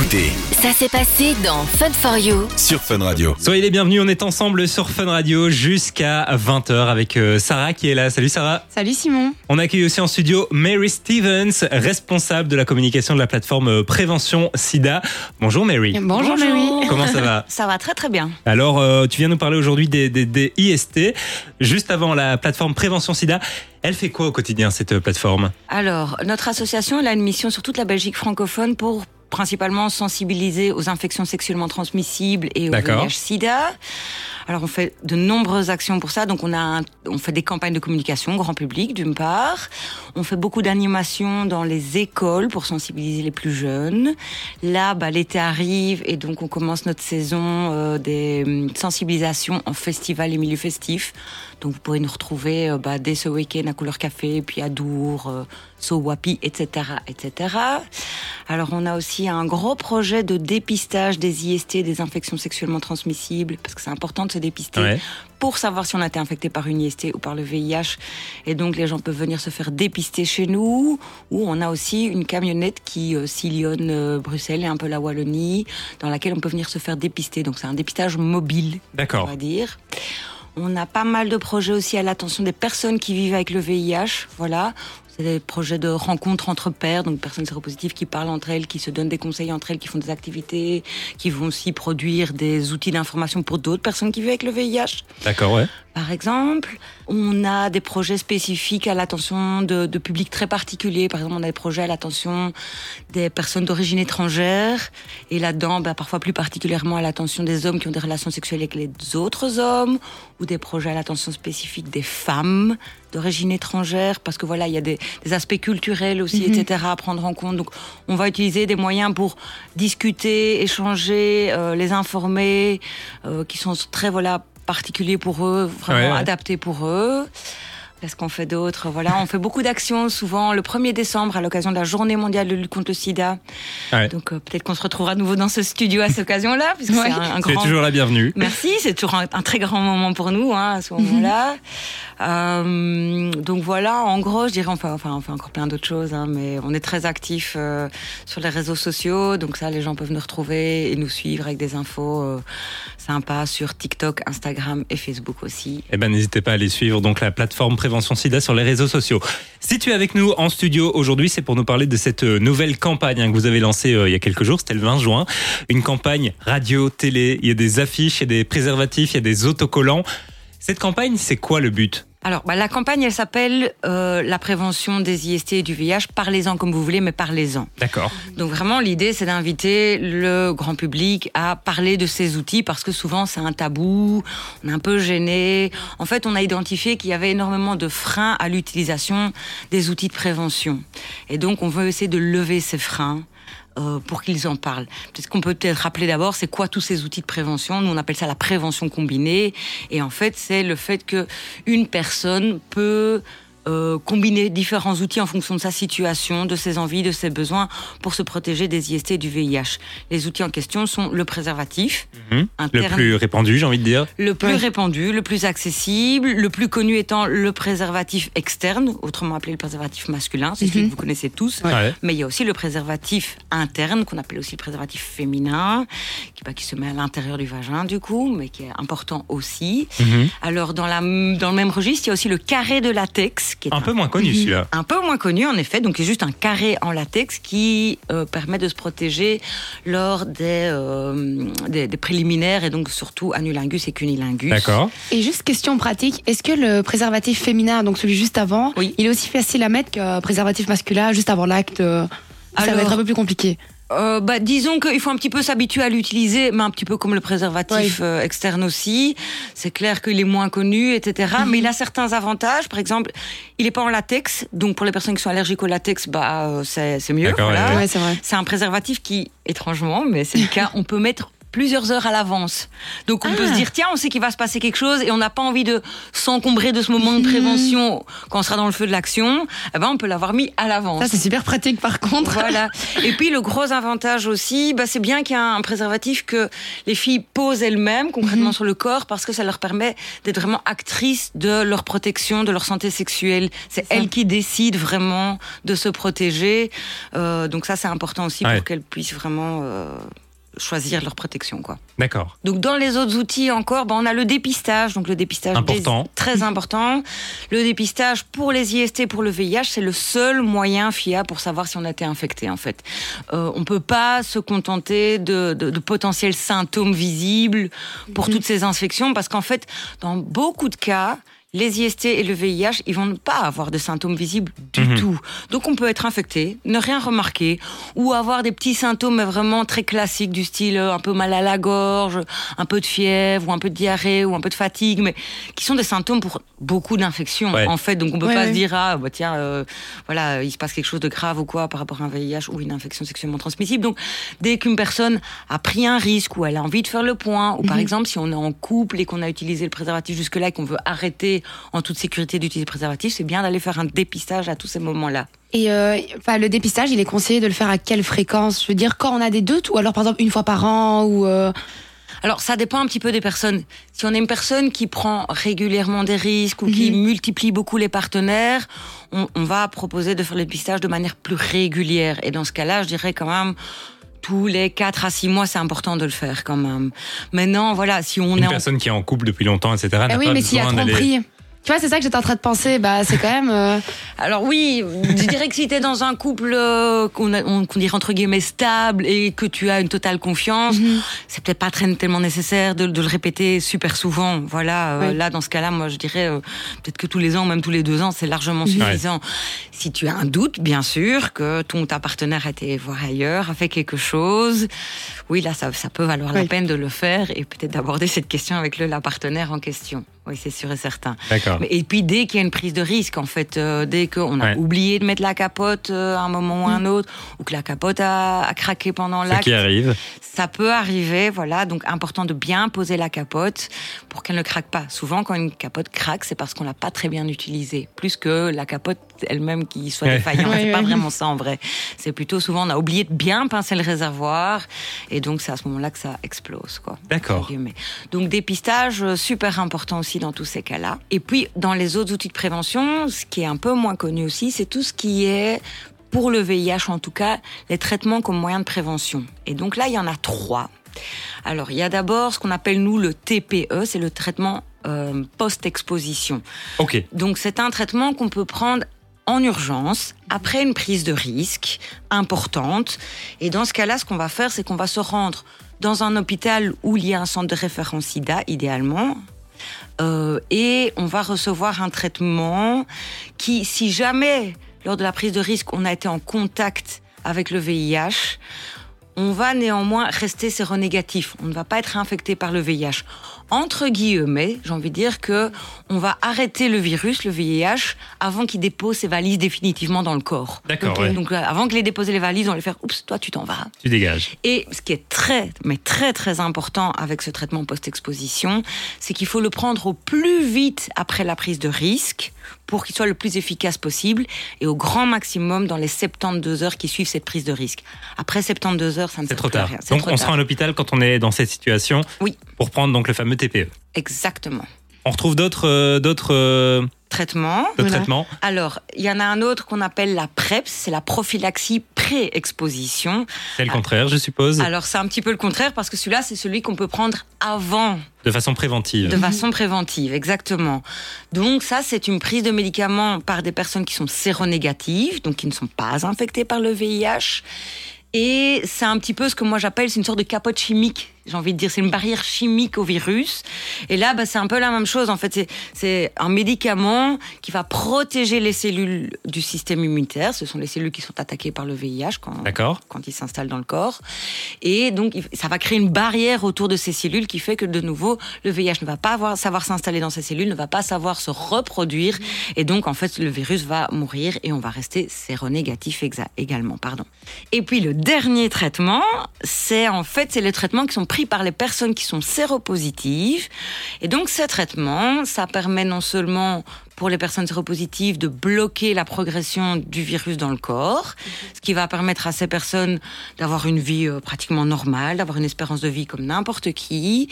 écoutez Ça s'est passé dans Fun for You. sur Fun Radio. Soyez les bienvenus, on est ensemble sur Fun Radio jusqu'à 20h avec euh, Sarah qui est là. Salut Sarah. Salut Simon. On accueille aussi en studio Mary Stevens, responsable de la communication de la plateforme euh, Prévention SIDA. Bonjour Mary. Bonjour, Mary. Comment ça va Ça va très très bien. Alors, euh, tu viens nous parler aujourd'hui des, des- des IST. Juste avant la plateforme Prévention SIDA, elle fait quoi au quotidien cette plateforme? Alors, notre association elle a une mission sur toute la Belgique francophone pour principalement sensibiliser aux infections sexuellement transmissibles et au. VIH/SIDA. Alors, on fait de nombreuses actions pour ça. Donc, on a, un- on fait des campagnes de communication grand public d'une part. On fait beaucoup d'animations dans les écoles pour sensibiliser les plus jeunes. Là, bah, l'été arrive et donc on commence notre saison euh, des hum, sensibilisations en festival et milieu festif. Donc, vous pourrez nous retrouver euh, bah, dès ce week-end à Couleur Café, puis à Dour, euh, Sowapi, etc., etc. Alors, on a aussi un gros projet de dépistage des IST, des infections sexuellement transmissibles, parce que c'est important de se dépister Ouais. pour savoir si on a été infecté par une IST ou par le VIH. Et donc, les gens peuvent venir se faire dépister chez nous. Ou on a aussi une camionnette qui euh, sillonne euh, Bruxelles et un peu la Wallonie, dans laquelle on peut venir se faire dépister. Donc, c'est un dépistage mobile, on va dire. On a pas mal de projets aussi à l'attention des personnes qui vivent avec le VIH. Voilà. C'est des projets de rencontres entre pairs, donc personnes séropositives qui parlent entre elles, qui se donnent des conseils entre elles, qui font des activités, qui vont aussi produire des outils d'information pour d'autres personnes qui vivent avec le VIH. D'accord, ouais. Par exemple, on a des projets spécifiques à l'attention de, de publics très particuliers. Par exemple, on a des projets à l'attention des personnes d'origine étrangère. Et là-dedans, bah, parfois plus particulièrement à l'attention des hommes qui ont des relations sexuelles avec les autres hommes. Ou des projets à l'attention spécifique des femmes d'origine étrangère. Parce que voilà, il y a des, des aspects culturels aussi, etc. à prendre en compte. Donc, on va utiliser des moyens pour discuter, échanger, euh, les informer, euh, qui sont très, voilà, particuliers pour eux, vraiment Ouais, ouais. adaptés pour eux. Qu'est-ce qu'on fait d'autre? Voilà, on fait beaucoup d'actions souvent le 1er décembre à l'occasion de la Journée mondiale de lutte contre le sida. Ouais. Donc euh, peut-être qu'on se retrouvera à nouveau dans ce studio à cette occasion-là, puisque Ouais. c'est un, un Tu es grand. toujours la bienvenue. Merci, c'est toujours un, un très grand moment pour nous hein, à ce moment-là. Euh, donc voilà, en gros, je dirais, enfin, enfin, on fait encore plein d'autres choses, hein, mais on est très actifs euh, sur les réseaux sociaux, donc ça, les gens peuvent nous retrouver et nous suivre avec des infos euh, sympas sur TikTok, Instagram et Facebook aussi. Eh ben, n'hésitez pas à aller suivre donc la plateforme Prévention SIDA sur les réseaux sociaux. Si tu es avec nous en studio aujourd'hui, c'est pour nous parler de cette euh, nouvelle campagne hein, que vous avez lancée euh, il y a quelques jours, c'était le 20 juin. Une campagne radio, télé, il y a des affiches, il y a des préservatifs, il y a des autocollants. Cette campagne, c'est quoi le but? Alors, bah, la campagne, elle s'appelle euh, la prévention des IST et du VIH. Parlez-en comme vous voulez, mais parlez-en. D'accord. Donc vraiment, l'idée, c'est d'inviter le grand public à parler de ces outils parce que souvent, c'est un tabou, on est un peu gêné. En fait, on a identifié qu'il y avait énormément de freins à l'utilisation des outils de prévention. Et donc, on veut essayer de lever ces freins. Euh, pour qu'ils en parlent. Peut-être qu'on peut peut-être rappeler d'abord, c'est quoi tous ces outils de prévention? Nous, on appelle ça la prévention combinée. Et en fait, c'est le fait que une personne peut euh, combiner différents outils en fonction de sa situation, de ses envies, de ses besoins pour se protéger des IST et du VIH. Les outils en question sont le préservatif, Mhm. Le interne, plus répandu, j'ai envie de dire. le plus Ouais. répandu, le plus accessible, le plus connu étant le préservatif externe, autrement appelé le préservatif masculin, c'est celui que vous connaissez tous. Ouais. Mais il y a aussi le préservatif interne, qu'on appelle aussi le préservatif féminin, qui, bah, qui se met à l'intérieur du vagin du coup, mais qui est important aussi. Mhm. Alors dans, la, dans le même registre, il y a aussi le carré de latex, qui est Un peu moins connu celui-là. un peu moins connu en effet, donc c'est juste un carré en latex qui euh, permet de se protéger lors des, euh, des, des préliminaires et donc surtout anulingus et cunilingus. D'accord. Et juste question pratique, est-ce que le préservatif féminin, donc celui juste avant, Oui. il est aussi facile à mettre que le préservatif masculin juste avant l'acte euh, Ça va être un peu plus compliqué. Euh, bah, disons qu'il faut un petit peu s'habituer à l'utiliser, mais un petit peu comme le préservatif Oui. euh, externe aussi. C'est clair qu'il est moins connu, etc. Mhm. Mais il a certains avantages. Par exemple, il est pas en latex, donc pour les personnes qui sont allergiques au latex, bah euh, c'est c'est mieux. D'accord, voilà. ouais, c'est. C'est un préservatif qui, étrangement, mais c'est le cas, on peut mettre plusieurs heures à l'avance. Donc on peut Ah. se dire tiens, on sait qu'il va se passer quelque chose et on n'a pas envie de s'encombrer de ce moment de prévention quand on sera dans le feu de l'action. Eh ben on peut l'avoir mis à l'avance. Ça, c'est super pratique par contre. Voilà. Et puis le gros avantage aussi, bah, c'est bien qu'il y a un préservatif que les filles posent elles-mêmes concrètement sur le corps parce que ça leur permet d'être vraiment actrices de leur protection, de leur santé sexuelle. C'est elles qui décident vraiment de se protéger. Euh, donc ça c'est important aussi Ouais. pour qu'elles puissent vraiment euh, choisir leur protection quoi. D'accord. Donc dans les autres outils encore, ben, on a le dépistage. Donc le dépistage Important. des- très important. Le dépistage pour les IST, pour le VIH, c'est le seul moyen fiable pour savoir si on a été infecté en fait. Euh, on peut pas se contenter de, de, de potentiels symptômes visibles pour toutes ces infections parce qu'en fait, dans beaucoup de cas, les IST et le VIH, ils vont pas avoir de symptômes visibles du Mhm. tout. Donc on peut être infecté, ne rien remarquer, ou avoir des petits symptômes vraiment très classiques du style euh, un peu mal à la gorge, un peu de fièvre, ou un peu de diarrhée, ou un peu de fatigue, mais qui sont des symptômes pour beaucoup d'infections Ouais. en fait. Donc on peut Ouais, pas ouais. se dire ah bah tiens euh, voilà il se passe quelque chose de grave ou quoi par rapport à un VIH ou une infection sexuellement transmissible. Donc dès qu'une personne a pris un risque ou elle a envie de faire le point, ou par Mhm. exemple si on est en couple et qu'on a utilisé le préservatif jusque là et qu'on veut arrêter en toute sécurité d'utiliser le préservatif, c'est bien d'aller faire un dépistage à tous ces moments-là. Et euh, enfin, le dépistage, il est conseillé de le faire à quelle fréquence? Je veux dire, quand on a des doutes, ou alors par exemple une fois par an, ou. euh, Alors, ça dépend un petit peu des personnes. Si on est une personne qui prend régulièrement des risques ou qui Mhm. multiplie beaucoup les partenaires, on, on va proposer de faire le dépistage de manière plus régulière. Et dans ce cas-là, je dirais quand même tous les 4 à 6 mois, c'est important de le faire quand même. Maintenant, voilà, si on Une est en personne qui est en couple depuis longtemps, etc. Ah oui, pas mais s'il y a tromperie. Tu vois, c'est ça que j'étais en train de penser. Bah, c'est quand même. euh, Alors oui, je dirais que si t'es dans un couple euh, qu'on qu'on dirait entre guillemets stable et que tu as une totale confiance, Mhm. c'est peut-être pas très tellement nécessaire de, de le répéter super souvent. Voilà, euh, Oui. là dans ce cas-là, moi je dirais euh, peut-être que tous les ans, même tous les deux ans, c'est largement Mhm. suffisant. Si tu as un doute, bien sûr, que ton ta partenaire a été voir ailleurs, a fait quelque chose, oui là ça, ça peut valoir la peine de le faire et peut-être d'aborder cette question avec le la partenaire en question. Oui, c'est sûr et certain. Et puis dès qu'il y a une prise de risque, en fait, euh, dès qu'on a Ouais. oublié de mettre la capote euh, à un moment ou à un autre, ou que la capote a, a craqué pendant Ce l'acte, qui arrive. ça peut arriver. Voilà, donc important de bien poser la capote pour qu'elle ne craque pas. Souvent, quand une capote craque, c'est parce qu'on l'a pas très bien utilisée, plus que la capote elle-même qui soit défaillante. Ouais, c'est pas ouais. vraiment ça en vrai. C'est plutôt souvent on a oublié de bien pincer le réservoir, et donc c'est à ce moment-là que ça explose, quoi. D'accord. Donc dépistage euh, super important aussi dans tous ces cas-là. Et puis dans les autres outils de prévention, ce qui est un peu moins connu aussi, c'est tout ce qui est pour le VIH en tout cas, les traitements comme moyen de prévention. Et donc là, il y en a trois. Alors il y a d'abord ce qu'on appelle nous le TPE, c'est le traitement euh, post-exposition. Ok. Donc c'est un traitement qu'on peut prendre en urgence, après une prise de risque importante. Et dans ce cas-là, ce qu'on va faire, c'est qu'on va se rendre dans un hôpital où il y a un centre de référence SIDA, idéalement. Euh, et on va recevoir un traitement qui, si jamais, lors de la prise de risque, on a été en contact avec le VIH, on va néanmoins rester séronégatif. On ne va pas être infecté par le VIH. Entre guillemets, j'ai envie de dire que on va arrêter le virus, le VIH, avant qu'il dépose ses valises définitivement dans le corps. D'accord, ouais. Donc euh, avant qu'il ait déposé les valises, on va lui faire oups, toi tu t'en vas. Tu dégages. Et ce qui est très, mais très très important avec ce traitement post-exposition, c'est qu'il faut le prendre au plus vite après la prise de risque pour qu'il soit le plus efficace possible et au grand maximum dans les 72 heures qui suivent cette prise de risque. Après 72 heures, ça ne sert trop plus à tard. rien. C'est Donc trop on se tard. rend à l'hôpital quand on est dans cette situation. Oui. Pour prendre donc le fameux TPE. Exactement. On retrouve d'autres euh, d'autres euh, Voilà. traitements. Alors, il y en a un autre qu'on appelle la PrEP, c'est la prophylaxie pré-exposition. C'est le contraire, je suppose, Alors, c'est un petit peu le contraire parce que celui-là, c'est celui qu'on peut prendre avant de façon préventive. De façon préventive, exactement. Donc ça, c'est une prise de médicaments par des personnes qui sont séronégatives, donc qui ne sont pas infectées par le VIH. Et c'est un petit peu ce que moi j'appelle, c'est une sorte de capote chimique. J'ai envie de dire, c'est une barrière chimique au virus. Et là, bah, c'est un peu la même chose. En fait, c'est- un médicament qui va protéger les cellules du système immunitaire. Ce sont les cellules qui sont attaquées par le VIH quand, quand il s'installe dans le corps. Et donc, ça va créer une barrière autour de ces cellules qui fait que, de nouveau, le VIH ne va pas avoir, savoir s'installer dans ces cellules, ne va pas savoir se reproduire. Et donc, en fait, le virus va mourir et on va rester séronégatif également. Pardon. Et puis, le dernier traitement, c'est en fait c'est les traitements qui sont pris par les personnes qui sont séropositives. Et donc ces traitements, ça permet non seulement pour les personnes séropositives de bloquer la progression du virus dans le corps, ce qui va permettre à ces personnes d'avoir une vie euh, pratiquement normale, d'avoir une espérance de vie comme n'importe qui,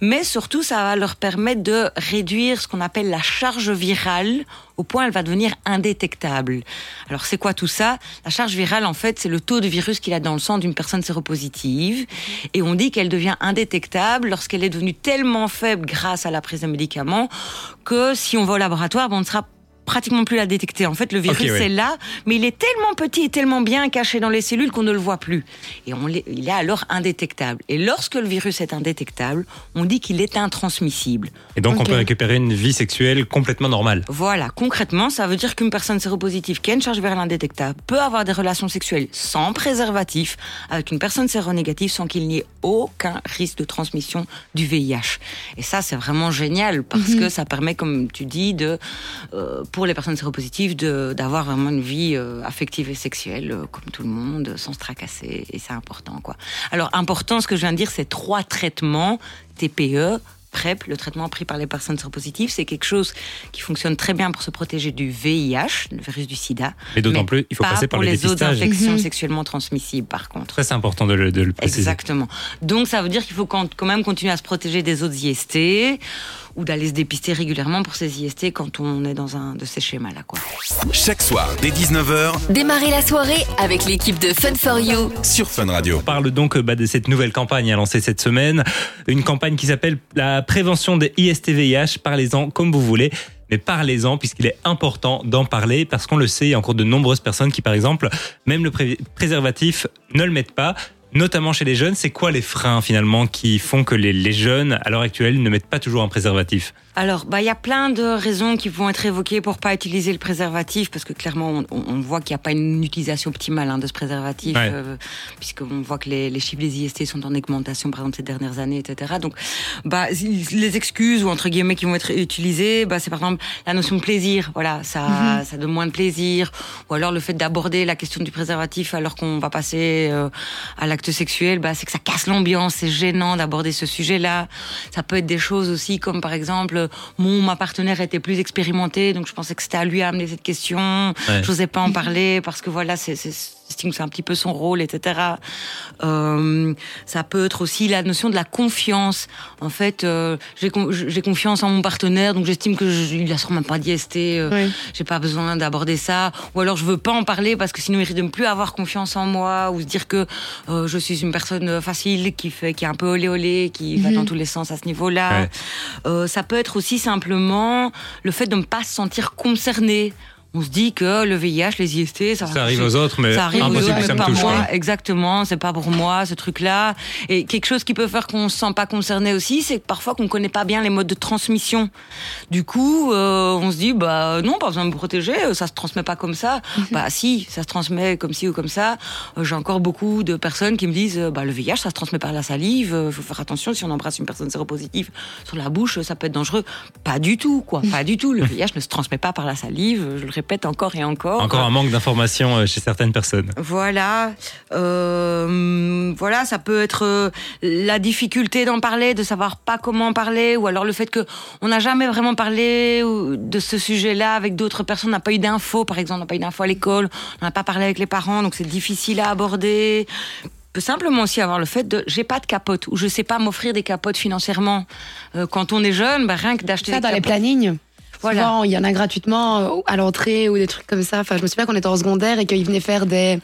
mais surtout ça va leur permettre de réduire ce qu'on appelle la charge virale au point elle va devenir indétectable. Alors c'est quoi tout ça? La charge virale en fait c'est le taux de virus qu'il a dans le sang d'une personne séropositive. Et on dit qu'elle devient indétectable lorsqu'elle est devenue tellement faible grâce à la prise de médicaments que si on va au laboratoire on ne sera pratiquement plus la détecter. En fait, le virus ouais. est là, mais il est tellement petit et tellement bien caché dans les cellules qu'on ne le voit plus. Et on il est alors indétectable. Et lorsque le virus est indétectable, on dit qu'il est intransmissible. Et donc, on peut récupérer une vie sexuelle complètement normale. Voilà, concrètement, ça veut dire qu'une personne séropositive qui a une charge virale indétectable peut avoir des relations sexuelles sans préservatif avec une personne séronégative sans qu'il n'y ait aucun risque de transmission du VIH. Et ça, c'est vraiment génial parce que ça permet, comme tu dis, de, euh, pour les personnes séropositives, d'avoir vraiment une vie euh, affective et sexuelle euh, comme tout le monde, sans se tracasser. Et c'est important, quoi. Alors, important, ce que je viens de dire, c'est trois traitements TPE. PrEP, le traitement pris par les personnes séropositives, c'est quelque chose qui fonctionne très bien pour se protéger du VIH, le virus du sida. Mais d'autant plus, il faut pas passer par pour le les autres infections Mhm. sexuellement transmissibles, par contre. Ça, c'est important de le, de le préciser. Exactement. Donc ça veut dire qu'il faut quand même continuer à se protéger des autres IST ou d'aller se dépister régulièrement pour ces IST quand on est dans un de ces schémas-là. Quoi. Chaque soir, dès 19h, Démarrez la soirée avec l'équipe de Fun for You. sur Fun Radio. On parle donc euh, bah, de cette nouvelle campagne à lancer cette semaine. Une campagne qui s'appelle la prévention des IST-VIH. Parlez-en comme vous voulez. Mais parlez-en puisqu'il est important d'en parler parce qu'on le sait, il y a encore de nombreuses personnes qui, par exemple, même le pré- préservatif ne le mettent pas. Notamment chez les jeunes, c'est quoi les freins finalement qui font que les, les jeunes, à l'heure actuelle, ne mettent pas toujours un préservatif? Alors, bah, il y a plein de raisons qui vont être évoquées pour pas utiliser le préservatif, parce que clairement, on, on- voit qu'il n'y a pas une utilisation optimale hein, de ce préservatif, Ouais. euh, puisqu'on voit que les, les chiffres des IST sont en augmentation, par exemple, ces dernières années, etc. Donc, bah, les excuses ou entre guillemets qui vont être utilisées, bah, c'est par exemple la notion de plaisir. Voilà, ça, ça donne moins de plaisir, ou alors le fait d'aborder la question du préservatif alors qu'on va passer euh, à sexuel, bah, c'est que ça casse l'ambiance, c'est gênant d'aborder ce sujet-là. Ça peut être des choses aussi comme par exemple, mon ma partenaire était plus expérimentée, donc je pensais que c'était à lui à amener cette question. Ouais. J'osais pas en parler parce que voilà, c'est que c'est un petit peu son rôle, etc. Euh, ça peut être aussi la notion de la confiance. En fait, euh, j'ai con- j'ai confiance en mon partenaire, donc j'estime que je, il a sûrement pas d'IST. Euh, Ouais. J'ai pas besoin d'aborder ça. Ou alors je veux pas en parler parce que sinon il risque de ne plus avoir confiance en moi ou se dire que euh, je suis une personne facile qui fait, qui est un peu olé olé, qui va dans tous les sens à ce niveau-là. Ouais. Euh, ça peut être aussi simplement le fait de ne pas se sentir concerné. On se dit que le VIH, les IST, ça, Ça arrive aux autres, mais ça arrive aux impossible autres, que ça mais me pas touche. moi. quoi. Exactement, c'est pas pour moi ce truc-là. Et quelque chose qui peut faire qu'on se sent pas concerné aussi, c'est que parfois qu'on connaît pas bien les modes de transmission. Du coup, euh, on se dit bah non, pas besoin de me protéger, euh, ça se transmet pas comme ça. bah si, ça se transmet comme ci ou comme ça. Euh, J'ai encore beaucoup de personnes qui me disent bah le VIH, ça se transmet par la salive. faut faire attention si on embrasse une personne séropositive sur la bouche, ça peut être dangereux. Pas du tout, quoi. Pas du tout. Le VIH ne se transmet pas par la salive. Je le répète encore et encore. Encore un manque d'informations euh, chez certaines personnes. Voilà, euh, voilà, ça peut être euh, la difficulté d'en parler, de savoir pas comment en parler, ou alors le fait que on n'a jamais vraiment parlé de ce sujet-là avec d'autres personnes, on n'a pas eu d'infos, par exemple, on n'a pas eu d'infos à l'école, on n'a pas parlé avec les parents, donc c'est difficile à aborder. peut simplement aussi avoir le fait de j'ai pas de capote ou je sais pas m'offrir des capotes financièrement. Euh, quand on est jeune, bah, rien que d'acheter Ça, des dans les capotes- plannings. Voilà. Il y en a gratuitement euh, à l'entrée ou des trucs comme ça. Enfin, je me souviens qu'on était en secondaire et qu'ils venaient faire des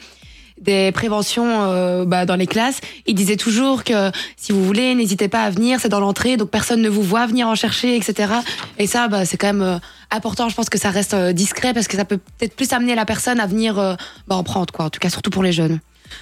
des préventions euh, bah, dans les classes. Ils disaient toujours que si vous voulez, n'hésitez pas à venir, c'est dans l'entrée, donc personne ne vous voit venir en chercher, etc. Et ça, bah, c'est quand même euh, important. Je pense que ça reste euh, discret parce que ça peut peut-être plus amener la personne à venir euh, bah, en prendre, quoi. En tout cas, surtout pour les jeunes.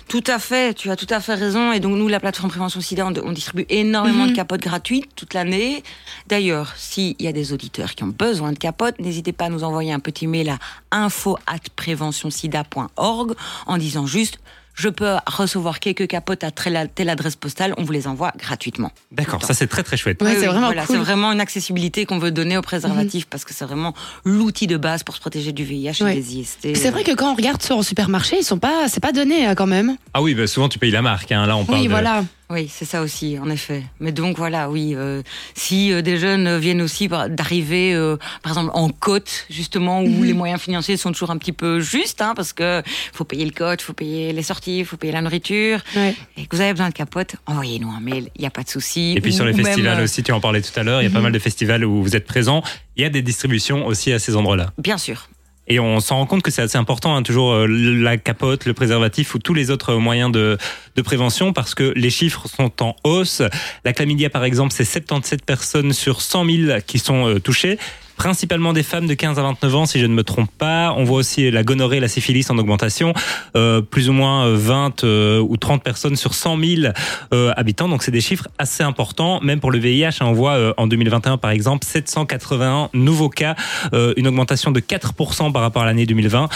Tout à fait, tu as tout à fait raison. Et donc nous, la plateforme Prévention SIDA, on, on distribue énormément Mhm. de capotes gratuites toute l'année. D'ailleurs, s'il y a des auditeurs qui ont besoin de capotes, n'hésitez pas à nous envoyer un petit mail à info@préventionsida.org en disant juste je peux recevoir quelques capotes à telle, adresse postale, on vous les envoie gratuitement. D'accord, ça c'est très très chouette. Ouais, Oui, c'est vraiment voilà, cool. C'est vraiment une accessibilité qu'on veut donner aux préservatifs parce que c'est vraiment l'outil de base pour se protéger du VIH Ouais. et des IST. C'est vrai que quand on regarde sur au supermarché, ils sont pas, c'est pas donné euh, quand même. Ah oui, bah souvent tu payes la marque. hein. Là on parle Oui, de- voilà. Oui, c'est ça aussi, en effet. Mais donc voilà, oui, euh, si euh, des jeunes euh, viennent aussi d'arriver, euh, par exemple, en côte, justement, où Mhm. les moyens financiers sont toujours un petit peu justes, hein, parce que faut payer le coach, faut payer les sorties, faut payer la nourriture, Ouais. et que vous avez besoin de capote, envoyez-nous un mail, il n'y a pas de souci. Et puis sur les même, festivals aussi, tu en parlais tout à l'heure, il y a pas Mhm. mal de festivals où vous êtes présents. Il y a des distributions aussi à ces endroits-là. Bien sûr. Et on s'en rend compte que c'est assez important, hein, toujours euh, la capote, le préservatif ou tous les autres moyens de, de prévention, parce que les chiffres sont en hausse. La chlamydia, par exemple, c'est 77 personnes sur 100 000 qui sont euh, touchées. Principalement des femmes de 15 à 29 ans, si je ne me trompe pas. On voit aussi la gonorrhée, la syphilis en augmentation. Euh, plus ou moins euh, 20 euh, ou 30 personnes sur 100 000 euh, habitants. Donc c'est des chiffres assez importants. Même pour le VIH, hein, on voit euh, en 2021 par exemple 781 nouveaux cas, euh, une augmentation de 4% par rapport à l'année 2020.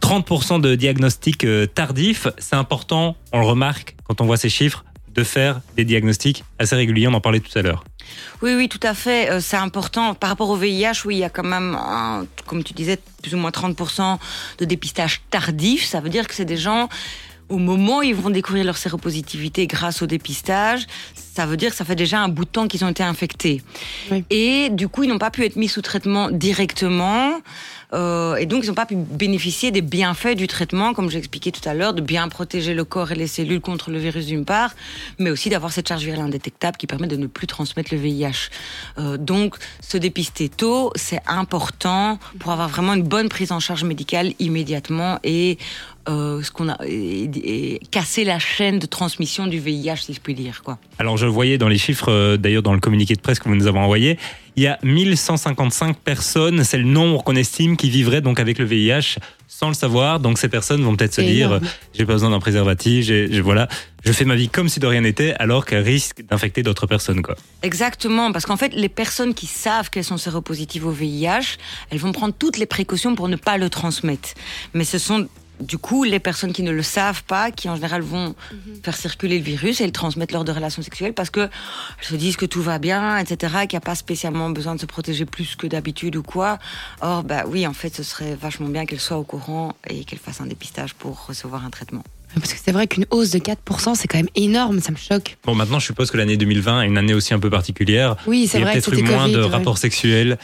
30% de diagnostics euh, tardifs. C'est important, on le remarque quand on voit ces chiffres, de faire des diagnostics assez réguliers. On en parlait tout à l'heure. Oui, oui, tout à fait. Euh, c'est important. Par rapport au VIH, oui, il y a quand même, un- comme tu disais, plus ou moins 30% de dépistage tardif. Ça veut dire que c'est des gens, au moment où ils vont découvrir leur séropositivité grâce au dépistage, ça veut dire que ça fait déjà un bout de temps qu'ils ont été infectés. Oui. Et du coup, ils n'ont pas pu être mis sous traitement directement. Euh, et donc, ils n'ont pas pu bénéficier des bienfaits du traitement, comme j'ai expliqué tout à l'heure, de bien protéger le corps et les cellules contre le virus d'une part, mais aussi d'avoir cette charge virale indétectable qui permet de ne plus transmettre le VIH. Euh, donc, se dépister tôt, c'est important pour avoir vraiment une bonne prise en charge médicale immédiatement et euh, ce qu'on a et, et casser la chaîne de transmission du VIH, si je puis dire, quoi. Alors je voyais dans les chiffres, euh, d'ailleurs dans le communiqué de presse que vous nous avez envoyé, il y a 1155 personnes, c'est le nombre qu'on estime qui vivraient donc avec le VIH sans le savoir. Donc ces personnes vont peut-être se dire, euh, j'ai pas besoin d'un préservatif, j'ai- voilà, je fais ma vie comme si de rien n'était, alors qu'elle risque d'infecter d'autres personnes, quoi. Exactement, parce qu'en fait, les personnes qui savent qu'elles sont séropositives au VIH, elles vont prendre toutes les précautions pour ne pas le transmettre. Mais ce sont du coup les personnes qui ne le savent pas, qui en général vont faire circuler le virus et le transmettre lors de relations sexuelles parce que elles se disent que tout va bien, etc., qu'il n'y a pas spécialement besoin de se protéger plus que d'habitude ou quoi. Or, bah oui, en fait, ce serait vachement bien qu'elles soient au courant et qu'elles fassent un dépistage pour recevoir un traitement. Parce que c'est vrai qu'une hausse de 4%, c'est quand même énorme, ça me choque. Bon, maintenant je suppose que l'année 2020 est une année aussi un peu particulière. Oui, Il c'est y a vrai peut-être eu moins Covid. de ouais. rapports sexuels,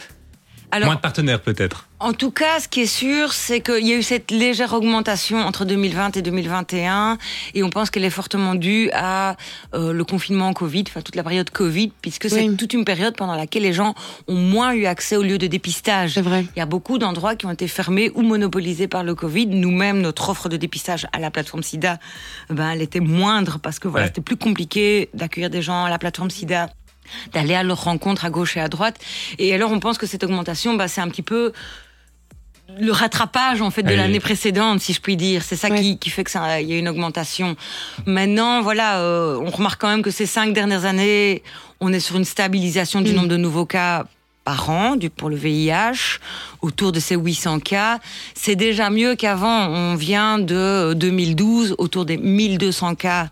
Alors, moins de partenaires peut-être. En tout cas, ce qui est sûr, c'est qu'il y a eu cette légère augmentation entre 2020 et 2021, et on pense qu'elle est fortement due à euh, le confinement Covid, enfin toute la période Covid, puisque c'est Oui. toute une période pendant laquelle les gens ont moins eu accès aux lieux de dépistage. C'est vrai. Il y a beaucoup d'endroits qui ont été fermés ou monopolisés par le Covid. Nous-mêmes, notre offre de dépistage à la plateforme SIDA, ben, elle était moindre parce que voilà, Ouais. c'était plus compliqué d'accueillir des gens à la plateforme SIDA d'aller à leur rencontre à gauche et à droite. Et alors, on pense que cette augmentation, bah, c'est un petit peu le rattrapage en fait de Oui. l'année précédente, si je puis dire. C'est ça qui, qui fait que ça, il y a une augmentation. Maintenant, voilà, euh, on remarque quand même que ces cinq dernières années, on est sur une stabilisation du Mm. nombre de nouveaux cas par an du, pour le VIH, autour de ces 800 cas. C'est déjà mieux qu'avant. On vient de euh, 2012, autour des 1200 cas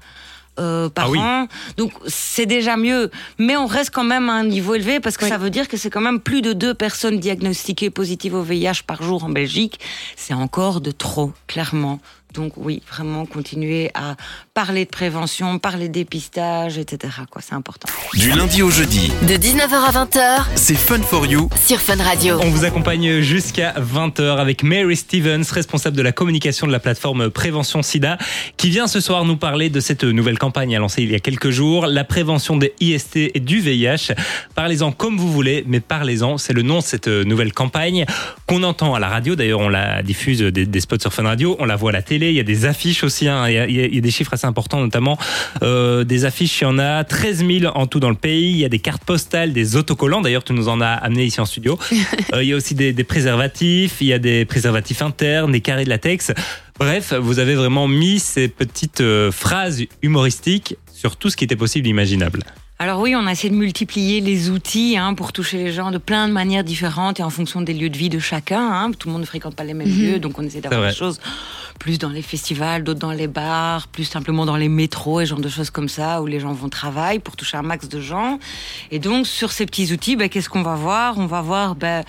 euh, par Ah oui. an. Donc c'est déjà mieux. Mais on reste quand même à un niveau élevé parce que Oui. ça veut dire que c'est quand même plus de deux personnes diagnostiquées positives au VIH par jour en Belgique. C'est encore de trop, clairement. Donc oui, vraiment continuer à parler de prévention, parler de dépistage, etc. Quoi, c'est important. Du lundi au jeudi, De 19h à 20h c'est Fun for You. sur Fun Radio. On vous accompagne jusqu'à 20h avec Mary Stevens, responsable de la communication de la plateforme Prévention SIDA, qui vient ce soir nous parler de cette nouvelle campagne lancée il y a quelques jours, la prévention des IST et du VIH. Parlez-en comme vous voulez, mais parlez-en, c'est le nom de cette nouvelle campagne qu'on entend à la radio. D'ailleurs, on la diffuse des, des spots sur Fun Radio, on la voit à la télé, il y a des affiches aussi, hein. il, y a, il y des chiffres assez importants, notamment euh, des affiches, il y en a 13 000 en tout dans le pays, il y a des cartes postales, des autocollants, d'ailleurs tu nous en as amené ici en studio. Euh, il y a aussi des, des préservatifs, il y a des préservatifs internes, des carrés de latex. Bref, vous avez vraiment mis ces petites euh, phrases humoristiques sur tout ce qui était possible et imaginable. Alors oui, on a essayé de multiplier les outils hein, pour toucher les gens de plein de manières différentes et en fonction des lieux de vie de chacun. hein. Tout le monde ne fréquente pas les mêmes lieux, donc on essaie d'avoir des choses plus dans les festivals, d'autres dans les bars, plus simplement dans les métros et genre de choses comme ça où les gens vont travailler pour toucher un max de gens. Et donc sur ces petits outils, ben, qu'est-ce qu'on va voir? On va voir ben,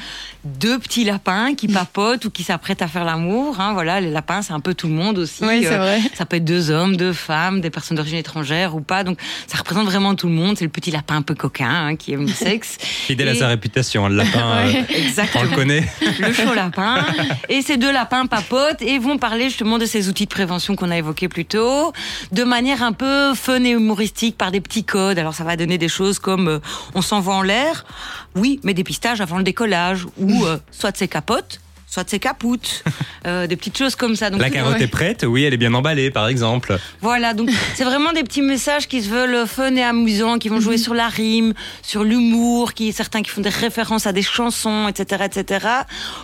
deux petits lapins qui papotent ou qui s'apprêtent à faire l'amour. Hein, voilà, les lapins, c'est un peu tout le monde aussi. Oui, c'est Euh, vrai. ça peut être deux hommes, deux femmes, des personnes d'origine étrangère ou pas. Donc ça représente vraiment tout le monde. C'est le petit lapin un peu coquin hein, qui aime le sexe. Fidèle à Et- sa réputation, le lapin, euh, on le connaît. Le chaud lapin. Et ces deux lapins papotent et vont parler justement de ces outils de prévention qu'on a évoqués plus tôt, de manière un peu fun et humoristique par des petits codes. Alors ça va donner des choses comme euh, on s'envoie en l'air, oui, mais dépistage avant le décollage, ou euh, soit c'est capote, soit c'est capoute, Euh, des petites choses comme ça. Donc La carotte est prête, oui, elle est bien emballée, par exemple. voilà, donc c'est vraiment des petits messages qui se veulent fun et amusants, qui vont jouer sur la rime, sur l'humour, qui certains qui font des références à des chansons, etc., etc.,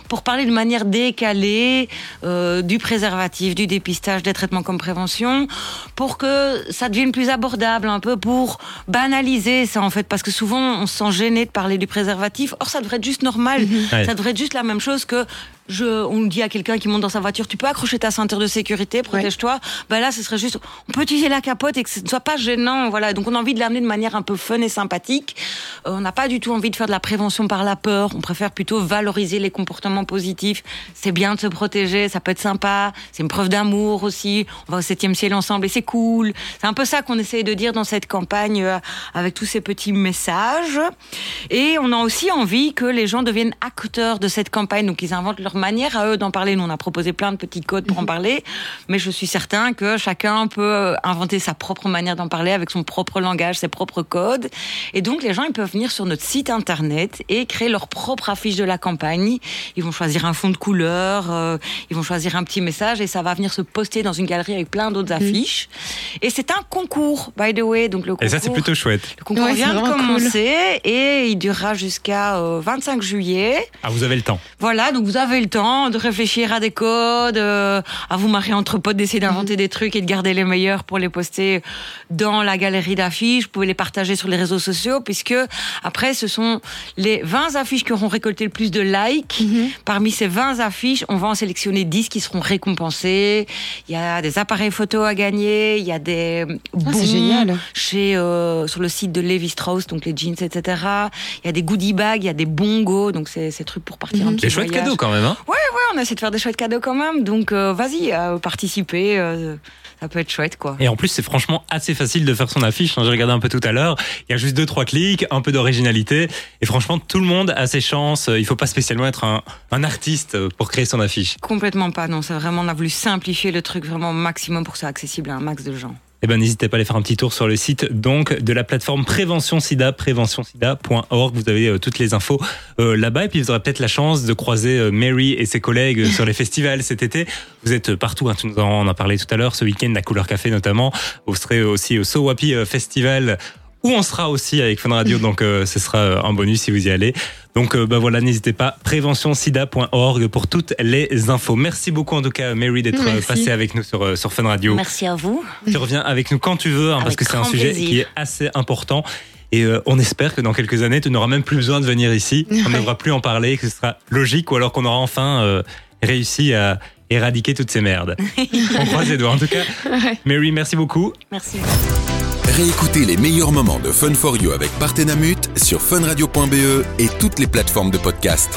pour parler de manière décalée euh, du préservatif, du dépistage, des traitements comme prévention, pour que ça devienne plus abordable un peu, pour banaliser ça en fait, parce que souvent on se sent gêné de parler du préservatif. Or, ça devrait être juste normal. Ouais. Ça devrait être juste la même chose que je, on dit à quelqu'un qui monte dans sa voiture, tu peux accrocher ta ceinture de sécurité, protège-toi. Ben là, ce serait juste, on peut utiliser la capote et que ce ne soit pas gênant. Voilà. Donc, on a envie de l'amener de manière un peu fun et sympathique. Euh, on n'a pas du tout envie de faire de la prévention par la peur. On préfère plutôt valoriser les comportements positifs. C'est bien de se protéger, ça peut être sympa. C'est une preuve d'amour aussi. On va au septième ciel ensemble et c'est cool. C'est un peu ça qu'on essaye de dire dans cette campagne euh, avec tous ces petits messages. Et on a aussi envie que les gens deviennent acteurs de cette campagne, donc ils inventent leur manière à eux d'en parler. Nous, on a proposé plein de petits codes pour en parler, mais je suis certain que chacun peut euh, inventer sa propre manière d'en parler avec son propre langage, ses propres codes. Et donc, les gens, ils peuvent venir sur notre site internet et créer leur propre affiche de la campagne. Ils vont choisir un fond de couleur, euh, ils vont choisir un petit message et ça va venir se poster dans une galerie avec plein d'autres affiches. Et c'est un concours, by the way. Donc, le Et ça, c'est concours- plutôt chouette. le concours Ouais, vient de cool. commencer et il durera jusqu'à euh, 25 juillet. Ah, vous avez le temps. Voilà, donc vous avez le temps de réfléchir à des codes, euh, à vous marier entre potes, d'essayer d'inventer des trucs et de garder les meilleurs pour les poster dans la galerie d'affiches. Vous pouvez les partager sur les réseaux sociaux puisque après, ce sont les 20 affiches qui auront récolté le plus de likes. Parmi ces 20 affiches, on va en sélectionner 10 qui seront récompensées. Il y a des appareils photo à gagner, il y a des bons c'est génial. chez euh, sur le site de Levi Strauss, donc les jeans, etc. Il y a des goodie bags, il y a des bongos, donc c'est ces trucs pour partir un petit Des chouettes cadeaux quand même, hein. Ouais, on essaie de faire des chouettes cadeaux quand même, donc euh, vas-y, euh, participer, euh, ça peut être chouette quoi. Et en plus, c'est franchement assez facile de faire son affiche. hein. J'ai regardé un peu tout à l'heure. Il y a juste deux, trois clics, un peu d'originalité. Et franchement, tout le monde a ses chances. Il faut pas spécialement être un, un artiste pour créer son affiche. Complètement pas, non, c'est vraiment, on a voulu simplifier le truc vraiment au maximum pour que ce soit accessible à un max de gens. Eh ben, n'hésitez pas à aller faire un petit tour sur le site donc de la plateforme Prévention SIDA, préventionsida.org. Vous avez euh, toutes les infos euh, là-bas et puis vous aurez peut-être la chance de croiser euh, Mary et ses collègues sur les festivals cet été. Vous êtes partout, hein, tu nous en as parlé tout à l'heure, ce week-end, la Couleur Café notamment. Vous serez aussi au So Wapi euh, Festival où on sera aussi avec Fun Radio, donc euh, ce sera euh, un bonus si vous y allez. Donc euh, bah voilà, n'hésitez pas, préventionsida.org pour toutes les infos. Merci beaucoup en tout cas Mary d'être euh, Merci. passée avec nous sur, euh, sur Fun Radio. Merci à vous. Tu reviens avec nous quand tu veux, hein, parce que c'est un sujet plaisir. qui est assez important. Et euh, on espère que dans quelques années, tu n'auras même plus besoin de venir ici. On ne devra plus en parler, que ce sera logique, ou alors qu'on aura enfin euh, réussi à éradiquer toutes ces merdes. on croise les doigts. En tout cas, Mary, merci beaucoup. Merci. Réécoutez les meilleurs moments de Fun for You avec Partenamut sur funradio.be et toutes les plateformes de podcast.